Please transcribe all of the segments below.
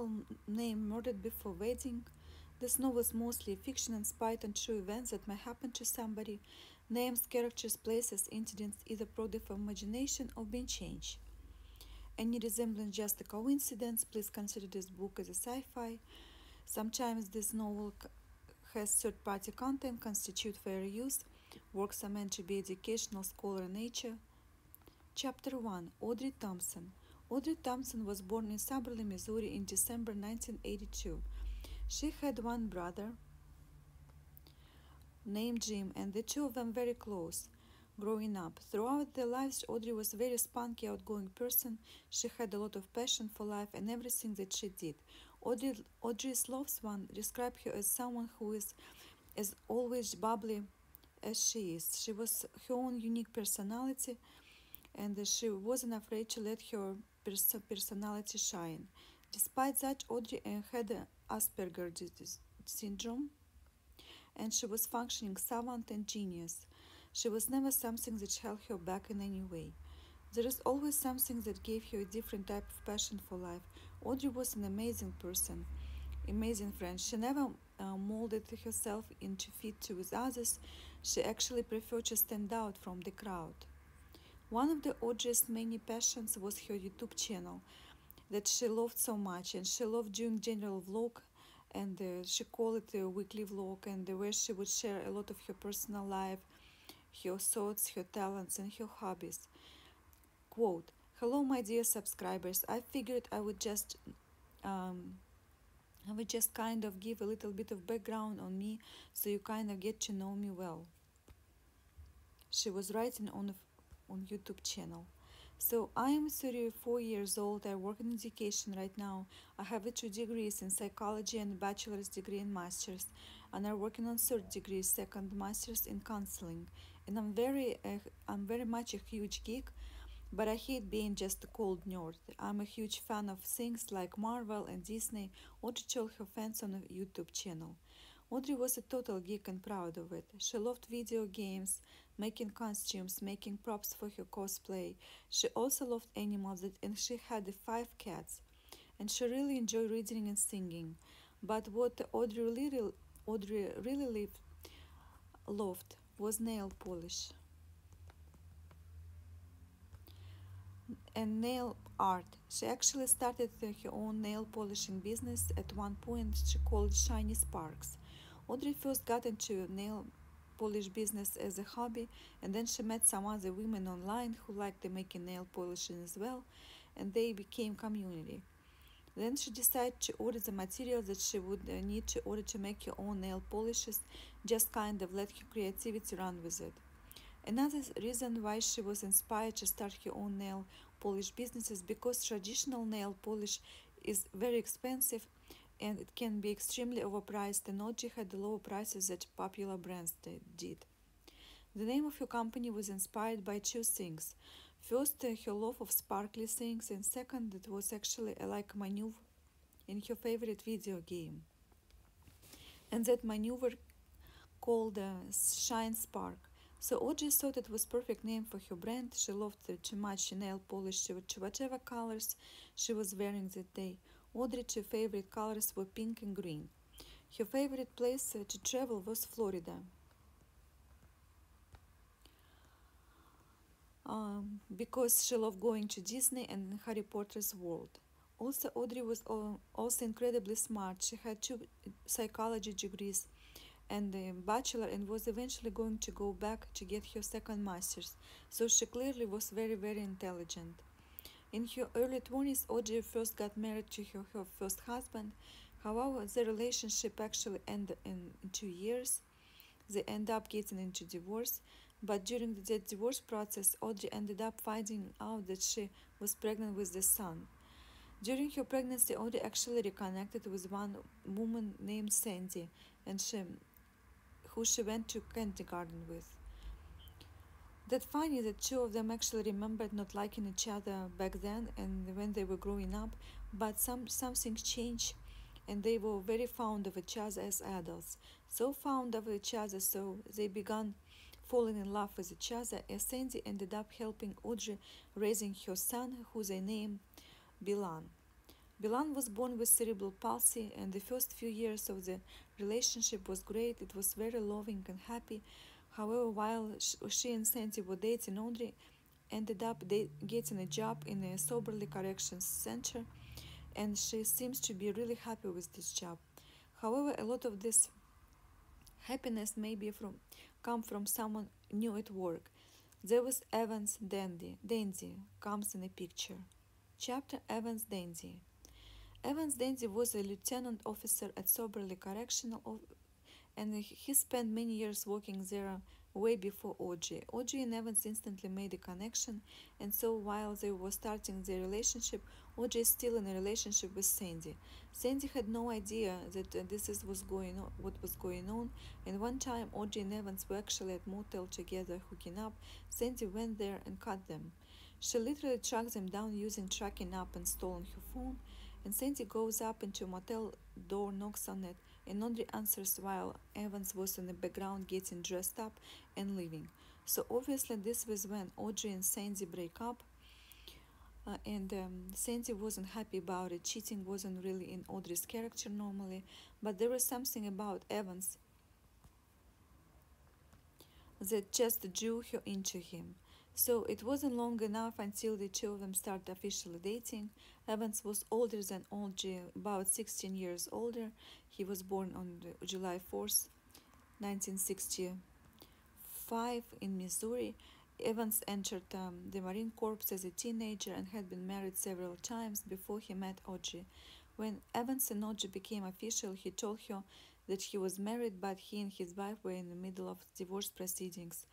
novel named Murdered Before Wedding. This novel is mostly fiction inspired on true events that may happen to somebody. Names, characters, places, incidents, either product of imagination or being changed. Any resemblance just a coincidence. Please consider this book as a sci-fi. Sometimes this novel has third-party content, constitute fair use. Works are meant to be educational, scholar nature. Chapter 1 Audrey Thompson Audrey Thompson was born in Summerlin, Missouri in December 1982. She had one brother named Jim, and the two of them very close growing up. Throughout their lives, Audrey was a very spunky, outgoing person. She had a lot of passion for life and everything that she did. Audrey, Audrey's loved one described her as someone who is as always bubbly as she is. She was her own unique personality, and she wasn't afraid to let her personality shine. Despite that, Audrey had Asperger's syndrome, and she was functioning savant and genius. She was never something that held her back in any way. There is always something that gave her a different type of passion for life. Audrey was an amazing person, amazing friend. She never uh, molded herself into fit to with others. She actually preferred to stand out from the crowd. One of the Audrey's many passions was her YouTube channel that she loved so much, and she loved doing general vlog, and uh, she called it a weekly vlog, and uh, where she would share a lot of her personal life, her thoughts, her talents, and her hobbies. Quote, Hello, my dear subscribers. I figured I would just um, I would just kind of give a little bit of background on me so you kind of get to know me well. She was writing on a, on YouTube channel. So I am 34 years old. I work in education right now. I have two degrees in psychology and bachelor's degree in master's, and I'm working on third degree, second master's in counseling. And I'm very, uh, I'm very much a huge geek, but I hate being just a cold nerd. I'm a huge fan of things like Marvel and Disney. Audrey told her fans on a YouTube channel. Audrey was a total geek and proud of it. She loved video games, making costumes, making props for her cosplay. She also loved animals and she had five cats. And she really enjoyed reading and singing. But what Audrey really, Audrey really loved was nail polish. and nail art. She actually started her own nail polishing business at one point she called Shiny Sparks. Audrey first got into nail polish business as a hobby and then she met some other women online who liked making nail polishing as well and they became community. Then she decided to order the materials that she would uh, need to order to make her own nail polishes, just kind of let her creativity run with it. Another reason why she was inspired to start her own nail polish business is because traditional nail polish is very expensive and it can be extremely overpriced and Audrey had the lower prices that popular brands did. The name of her company was inspired by two things. First, her love of sparkly things, and second, it was actually a like maneuver in her favorite video game. And that maneuver called uh, Shine Spark. So Audrey thought it was perfect name for her brand. She loved to match nail polish to whatever colors she was wearing that day. Audrey's favorite colors were pink and green. Her favorite place to travel was Florida. Um, because she loved going to Disney and Harry Potter's world. Also, Audrey was also incredibly smart. She had two psychology degrees and a bachelor and was eventually going to go back to get her second master's. So she clearly was very, very intelligent. In her early 20s, Audrey first got married to her, her first husband. However, the relationship actually ended in, two years. They end up getting into divorce, but during the divorce process, Audrey ended up finding out that she was pregnant with the son. During her pregnancy, Audrey actually reconnected with one woman named Sandy, and she who she went to kindergarten with. That funny that two of them actually remembered not liking each other back then and when they were growing up, but some something changed and they were very fond of each other as adults. So fond of each other so they began falling in love with each other as Sandy ended up helping Audrey raising her son who they named Bilan. Bilan was born with cerebral palsy, and the first few years of the relationship was great. It was very loving and happy. However, while she and Sandy were dating, Audrey ended up getting a job in a soberly corrections center, and she seems to be really happy with this job. However, a lot of this happiness may be from come from someone new at work. There was Evans Dandy. Dandy comes in a picture. Chapter Evans Dandy. Evans Dandy was a lieutenant officer at Soberly Correctional, and he spent many years working there way before Audrey. Audrey and Evans instantly made a connection, and so while they were starting their relationship, Audrey is still in a relationship with Sandy. Sandy had no idea that uh, this is was going on, what was going on, and one time Audrey and Evans were actually at motel together hooking up. Sandy went there and caught them. She literally tracked them down using tracking app and stolen her phone, and Sandy goes up into a motel door, knocks on it, and Audrey answers while Evans was in the background getting dressed up and leaving. So obviously this was when Audrey and Sandy break up. Uh, and um, Sandy wasn't happy about it. Cheating wasn't really in Audrey's character normally, but there was something about Evans that just drew her into him. So it wasn't long enough until the two of them started officially dating. Evans was older than Audrey, about 16 years older. He was born on July 4th, 1965 in Missouri. Evans entered um, the Marine Corps as a teenager and had been married several times before he met Audrey. When Evans and Audrey became official, he told her that he was married, but he and his wife were in the middle of divorce proceedings.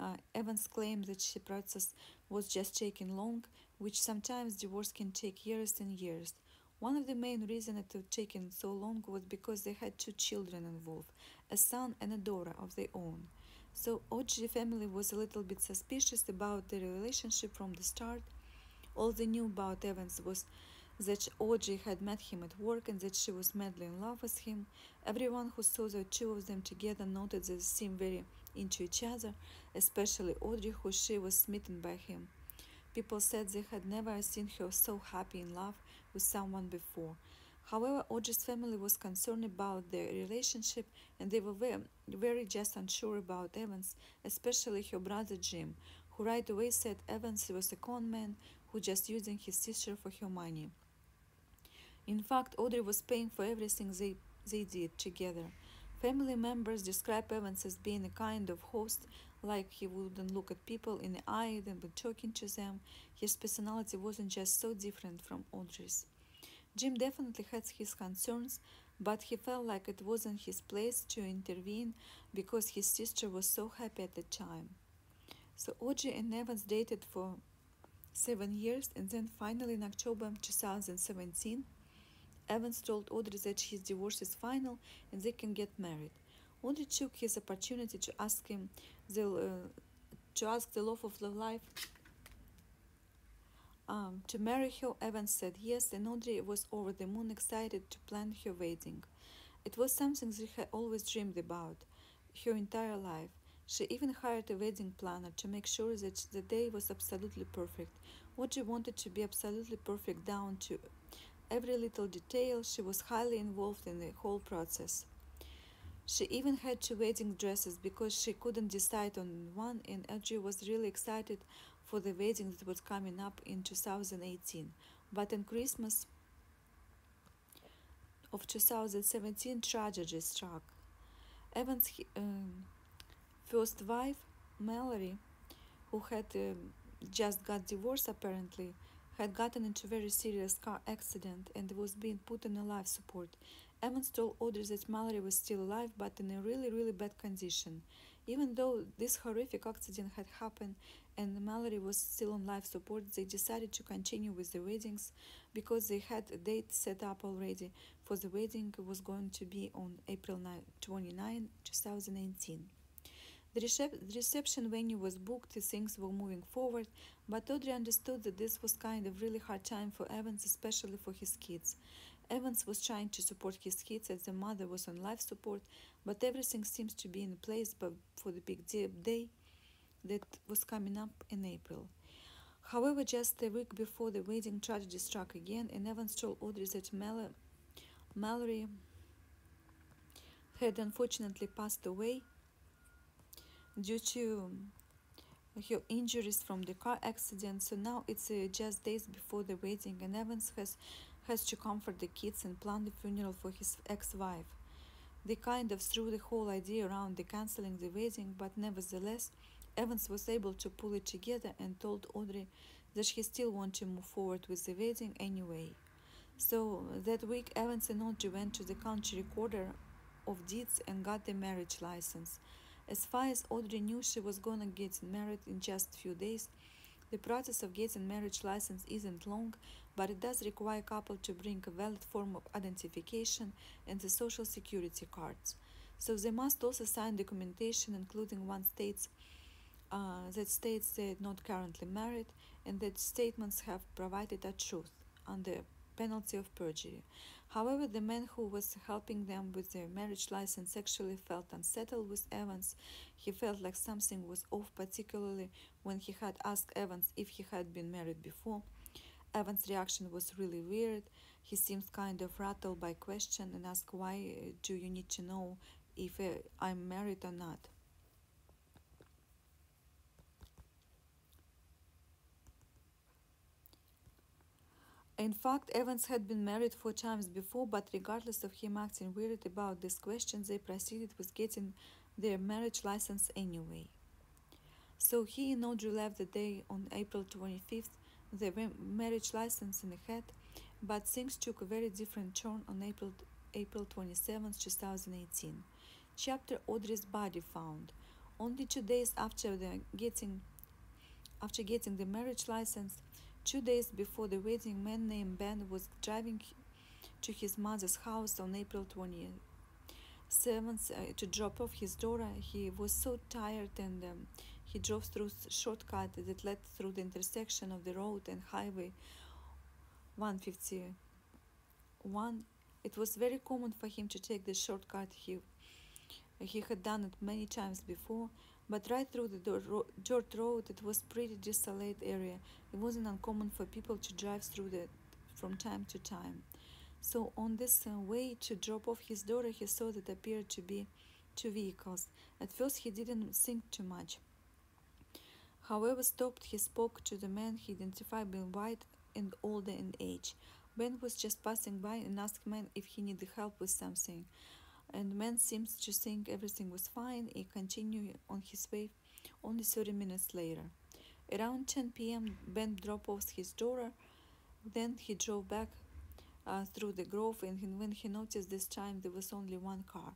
Uh, Evans claimed that the process was just taking long, which sometimes divorce can take years and years. One of the main reasons it had taken so long was because they had two children involved, a son and a daughter of their own. So Audrey family was a little bit suspicious about their relationship from the start. All they knew about Evans was that Audrey had met him at work and that she was madly in love with him. Everyone who saw the two of them together noted that they seemed very into each other, especially Audrey, who she was smitten by him. People said they had never seen her so happy in love with someone before. However, Audrey's family was concerned about their relationship and they were very, very just unsure about Evans, especially her brother Jim, who right away said Evans was a con man who just using his sister for her money. In fact, Audrey was paying for everything they, they did together. Family members describe Evans as being a kind of host, like he wouldn't look at people in the eye and be talking to them. His personality wasn't just so different from Audrey's. Jim definitely had his concerns, but he felt like it wasn't his place to intervene because his sister was so happy at the time. So Audrey and Evans dated for seven years, and then finally in October 2017, Evans told Audrey that his divorce is final and they can get married. Audrey took his opportunity to ask him the, uh, to ask the love of the life um, to marry her. Evans said yes, and Audrey was over the moon excited to plan her wedding. It was something she had always dreamed about her entire life. She even hired a wedding planner to make sure that the day was absolutely perfect. Audrey wanted to be absolutely perfect down to every little detail. She was highly involved in the whole process. She even had two wedding dresses because she couldn't decide on one, and Audrey was really excited for the wedding that was coming up in 2018. But on Christmas of 2017, tragedy struck. Evans' um, first wife, Mallory, who had um, just got divorced apparently, had gotten into a very serious car accident and was being put on a life support. Evans told Audrey that Mallory was still alive but in a really, really bad condition. Even though this horrific accident had happened and Mallory was still on life support, they decided to continue with the weddings because they had a date set up already for the wedding was going to be on April 29, 2018. The, recep- reception venue was booked, things were moving forward, but Audrey understood that this was kind of really hard time for Evans, especially for his kids. Evans was trying to support his kids as the mother was on life support, but everything seems to be in place for the big day that was coming up in April. However, just a week before the wedding, tragedy struck again, and Evans told Audrey that Mal- Mallory had unfortunately passed away due to her injuries from the car accident. So now it's uh, just days before the wedding, and Evans has has to comfort the kids and plan the funeral for his ex-wife. They kind of threw the whole idea around the canceling the wedding, but nevertheless, Evans was able to pull it together and told Audrey that he still wanted to move forward with the wedding anyway. So that week, Evans and Audrey went to the county recorder of deeds and got the marriage license. As far as Audrey knew, she was gonna get married in just a few days. The process of getting marriage license isn't long, but it does require a couple to bring a valid form of identification and the social security cards. So they must also sign documentation, including one states uh, that states they're not currently married and that statements have provided a truth under penalty of perjury. However, the man who was helping them with their marriage license actually felt unsettled with Evans. He felt like something was off, particularly when he had asked Evans if he had been married before. Evans' reaction was really weird. He seemed kind of rattled by question and asked, "Why do you need to know if uh, I'm married or not?" In fact, Evans had been married four times before, but regardless of him acting weird about this question, they proceeded with getting their marriage license anyway. So he and Audrey left the day on April 25th, their marriage license in hand, but things took a very different turn on April April 27, 2018. Chapter Audrey's body found. Only two days after the getting after getting the marriage license, Two days before the wedding, man named Ben was driving to his mother's house on April 20th. Seventh, uh, to drop off his daughter. He was so tired and um, he drove through a shortcut that led through the intersection of the road and highway 151. It was very common for him to take the shortcut. He he had done it many times before, but right through the dirt road, it was pretty desolate area. It wasn't uncommon for people to drive through that from time to time. So on this uh, way to drop off his daughter, he saw that appeared to be two vehicles. At first, he didn't think too much. However, stopped, he spoke to the man he identified being white and older in age. Ben was just passing by and asked man if he needed help with something and man seems to think everything was fine. He continued on his way only 30 minutes later. Around 10 p.m., Ben dropped off his daughter. Then he drove back uh, through the grove, and when he noticed this time there was only one car.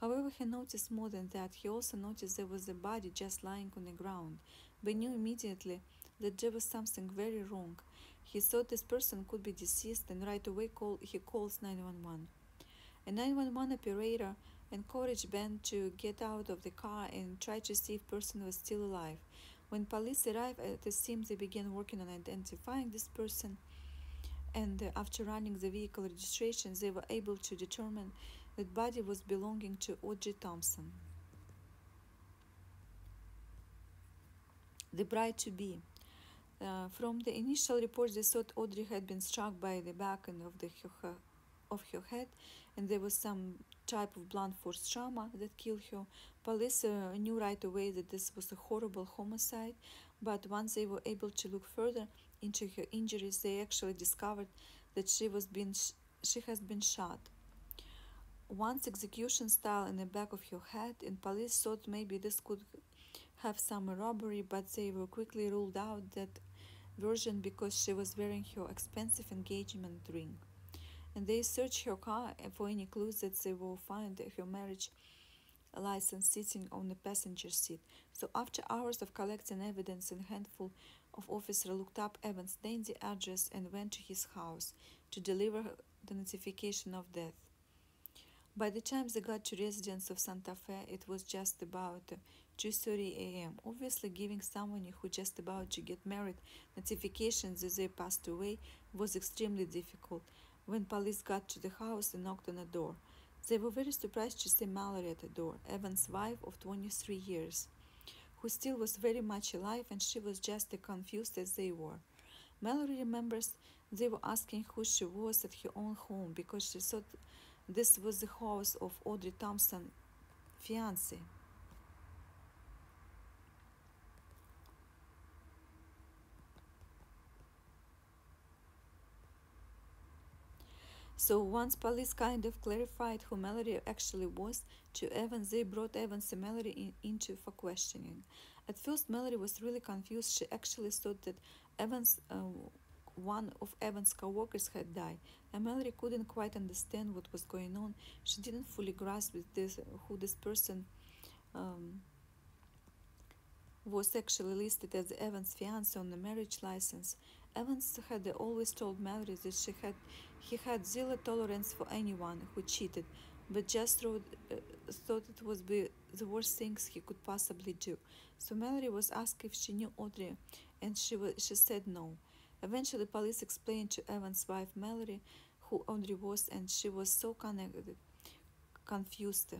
However, he noticed more than that. He also noticed there was a body just lying on the ground. Ben knew immediately that there was something very wrong. He thought this person could be deceased, and right away call, he calls 911. A 911 operator encouraged Ben to get out of the car and try to see if person was still alive. When police arrived at the scene, they began working on identifying this person, and uh, after running the vehicle registration, they were able to determine that body was belonging to Audrey Thompson. The bride to be. Uh, from the initial reports, they thought Audrey had been struck by the back end of the of her head and there was some type of blunt force trauma that killed her. Police uh, knew right away that this was a horrible homicide, but once they were able to look further into her injuries, they actually discovered that she was being sh- she has been shot. Once execution style in the back of her head, and police thought maybe this could have some robbery, but they were quickly ruled out that version because she was wearing her expensive engagement ring and they searched her car for any clues that they will find her marriage license sitting on the passenger seat. So after hours of collecting evidence, a handful of officers looked up Evans' dandy address and went to his house to deliver the notification of death. By the time they got to residence of Santa Fe, it was just about 2:30 a.m. Obviously, giving someone who just about to get married notification that they passed away was extremely difficult. When police got to the house, and knocked on the door. They were very surprised to see Mallory at the door, Evan's wife of 23 years. who still was very much alive, and she was just as confused as they were. Mallory remembers they were asking who she was at her own home because she thought this was the house of Audrey Thompson, fiance. So once police kind of clarified who Mallory actually was to Evans, they brought Evans and Mallory in, into for questioning. At first, Mallory was really confused. She actually thought that Evans, uh, one of Evans' co-workers, had died, and Mallory couldn't quite understand what was going on. She didn't fully grasp this who this person um, was actually listed as Evans' fiance on the marriage license. Evans had always told Mallory that she had he had zero tolerance for anyone who cheated, but just wrote, uh, thought it was be the worst things he could possibly do. So Mallory was asked if she knew Audrey, and she she said no. Eventually, police explained to Evans' wife Mallory who Audrey was, and she was so connected, confused.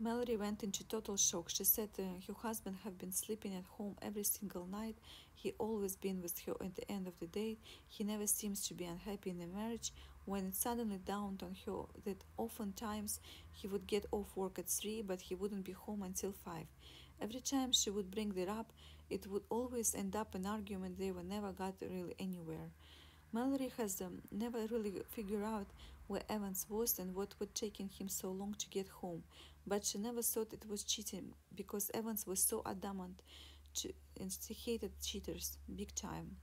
Mallory went into total shock. She said uh, her husband had been sleeping at home every single night. He always been with her at the end of the day. He never seems to be unhappy in the marriage. When it suddenly dawned on her that oftentimes he would get off work at three, but he wouldn't be home until five. Every time she would bring that up, it would always end up an argument they were never got really anywhere. Mallory has um, never really figured out where Evans was and what would taking him so long to get home, but she never thought it was cheating because Evans was so adamant to, and she hated cheaters big time.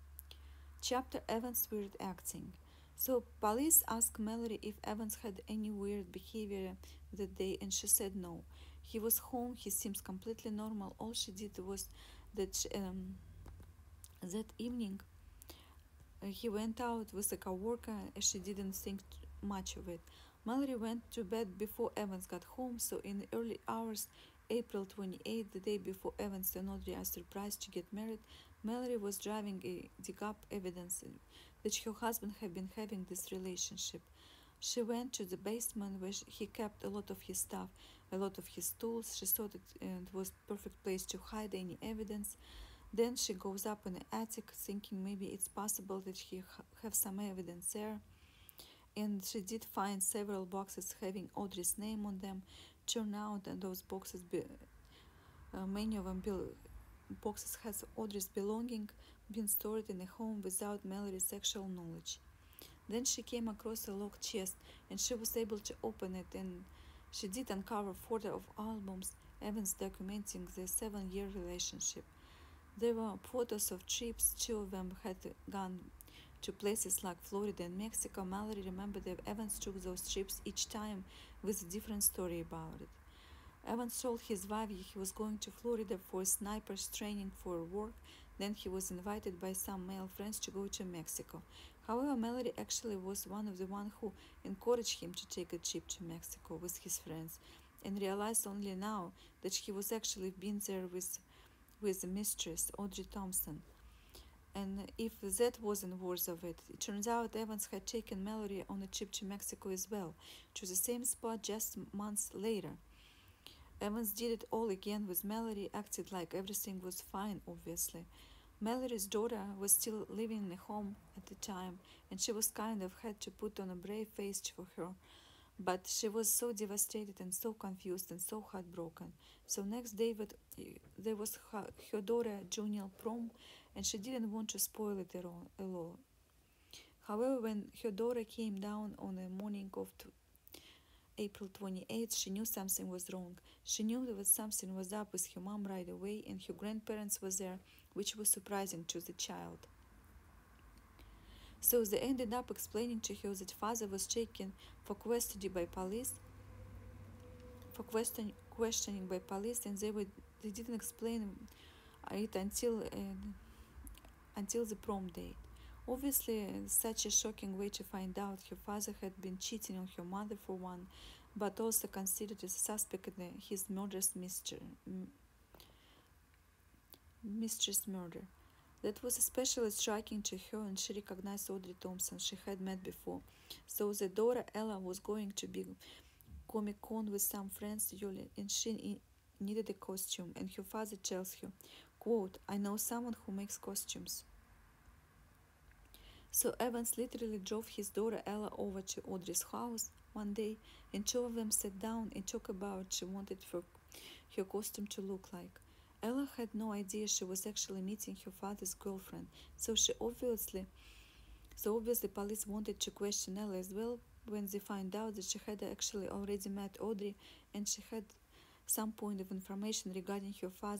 Chapter Evans' weird acting. So police asked Mallory if Evans had any weird behavior that day, and she said no. He was home. He seems completely normal. All she did was that she, um, that evening uh, he went out with a coworker, she didn't think much of it. Mallory went to bed before Evans got home, so in the early hours, April 28, the day before Evans and Audrey are surprised to get married, Mallory was driving a dig up evidence that her husband had been having this relationship. She went to the basement where he kept a lot of his stuff, a lot of his tools. She thought it, it was perfect place to hide any evidence. Then she goes up in the attic, thinking maybe it's possible that he ha have some evidence there and she did find several boxes having Audrey's name on them. Turn out that those boxes, be, uh, many of them be- boxes has Audrey's belonging been stored in a home without Mallory's actual knowledge. Then she came across a locked chest and she was able to open it and she did uncover photos of albums Evans documenting their seven-year relationship. There were photos of trips, two of them had gone to places like Florida and Mexico, Mallory remembered that Evans took those trips each time with a different story about it. Evans told his wife he was going to Florida for sniper's training for work, then he was invited by some male friends to go to Mexico. However, Mallory actually was one of the ones who encouraged him to take a trip to Mexico with his friends, and realized only now that he was actually been there with, with the mistress, Audrey Thompson. And if that wasn't worth of it, it turns out Evans had taken Mallory on a trip to Mexico as well, to the same spot just months later. Evans did it all again with Mallory, acted like everything was fine, obviously. Mallory's daughter was still living in a home at the time, and she was kind of had to put on a brave face for her. But she was so devastated and so confused and so heartbroken. So next day, eh, there was her, her daughter Junior prom, and she didn't want to spoil it at all. However, when her daughter came down on the morning of April 28th, she knew something was wrong. She knew that something was up with her mom right away, and her grandparents were there, which was surprising to the child. So they ended up explaining to her that father was taken for custody by police, for question, questioning by police, and they were they didn't explain it until. Uh, until the prom date. Obviously, such a shocking way to find out her father had been cheating on her mother for one, but also considered as a suspect in his murderous mistress murder. That was especially striking to her, and she recognized Audrey Thompson she had met before. So the daughter Ella was going to be Comic Con with some friends, and she needed a costume, and her father tells her, quote, I know someone who makes costumes. So Evans literally drove his daughter Ella over to Audrey's house one day, and two of them sat down and talked about what she wanted for her costume to look like. Ella had no idea she was actually meeting her father's girlfriend, so she obviously so obviously police wanted to question Ella as well when they find out that she had actually already met Audrey and she had some point of information regarding her father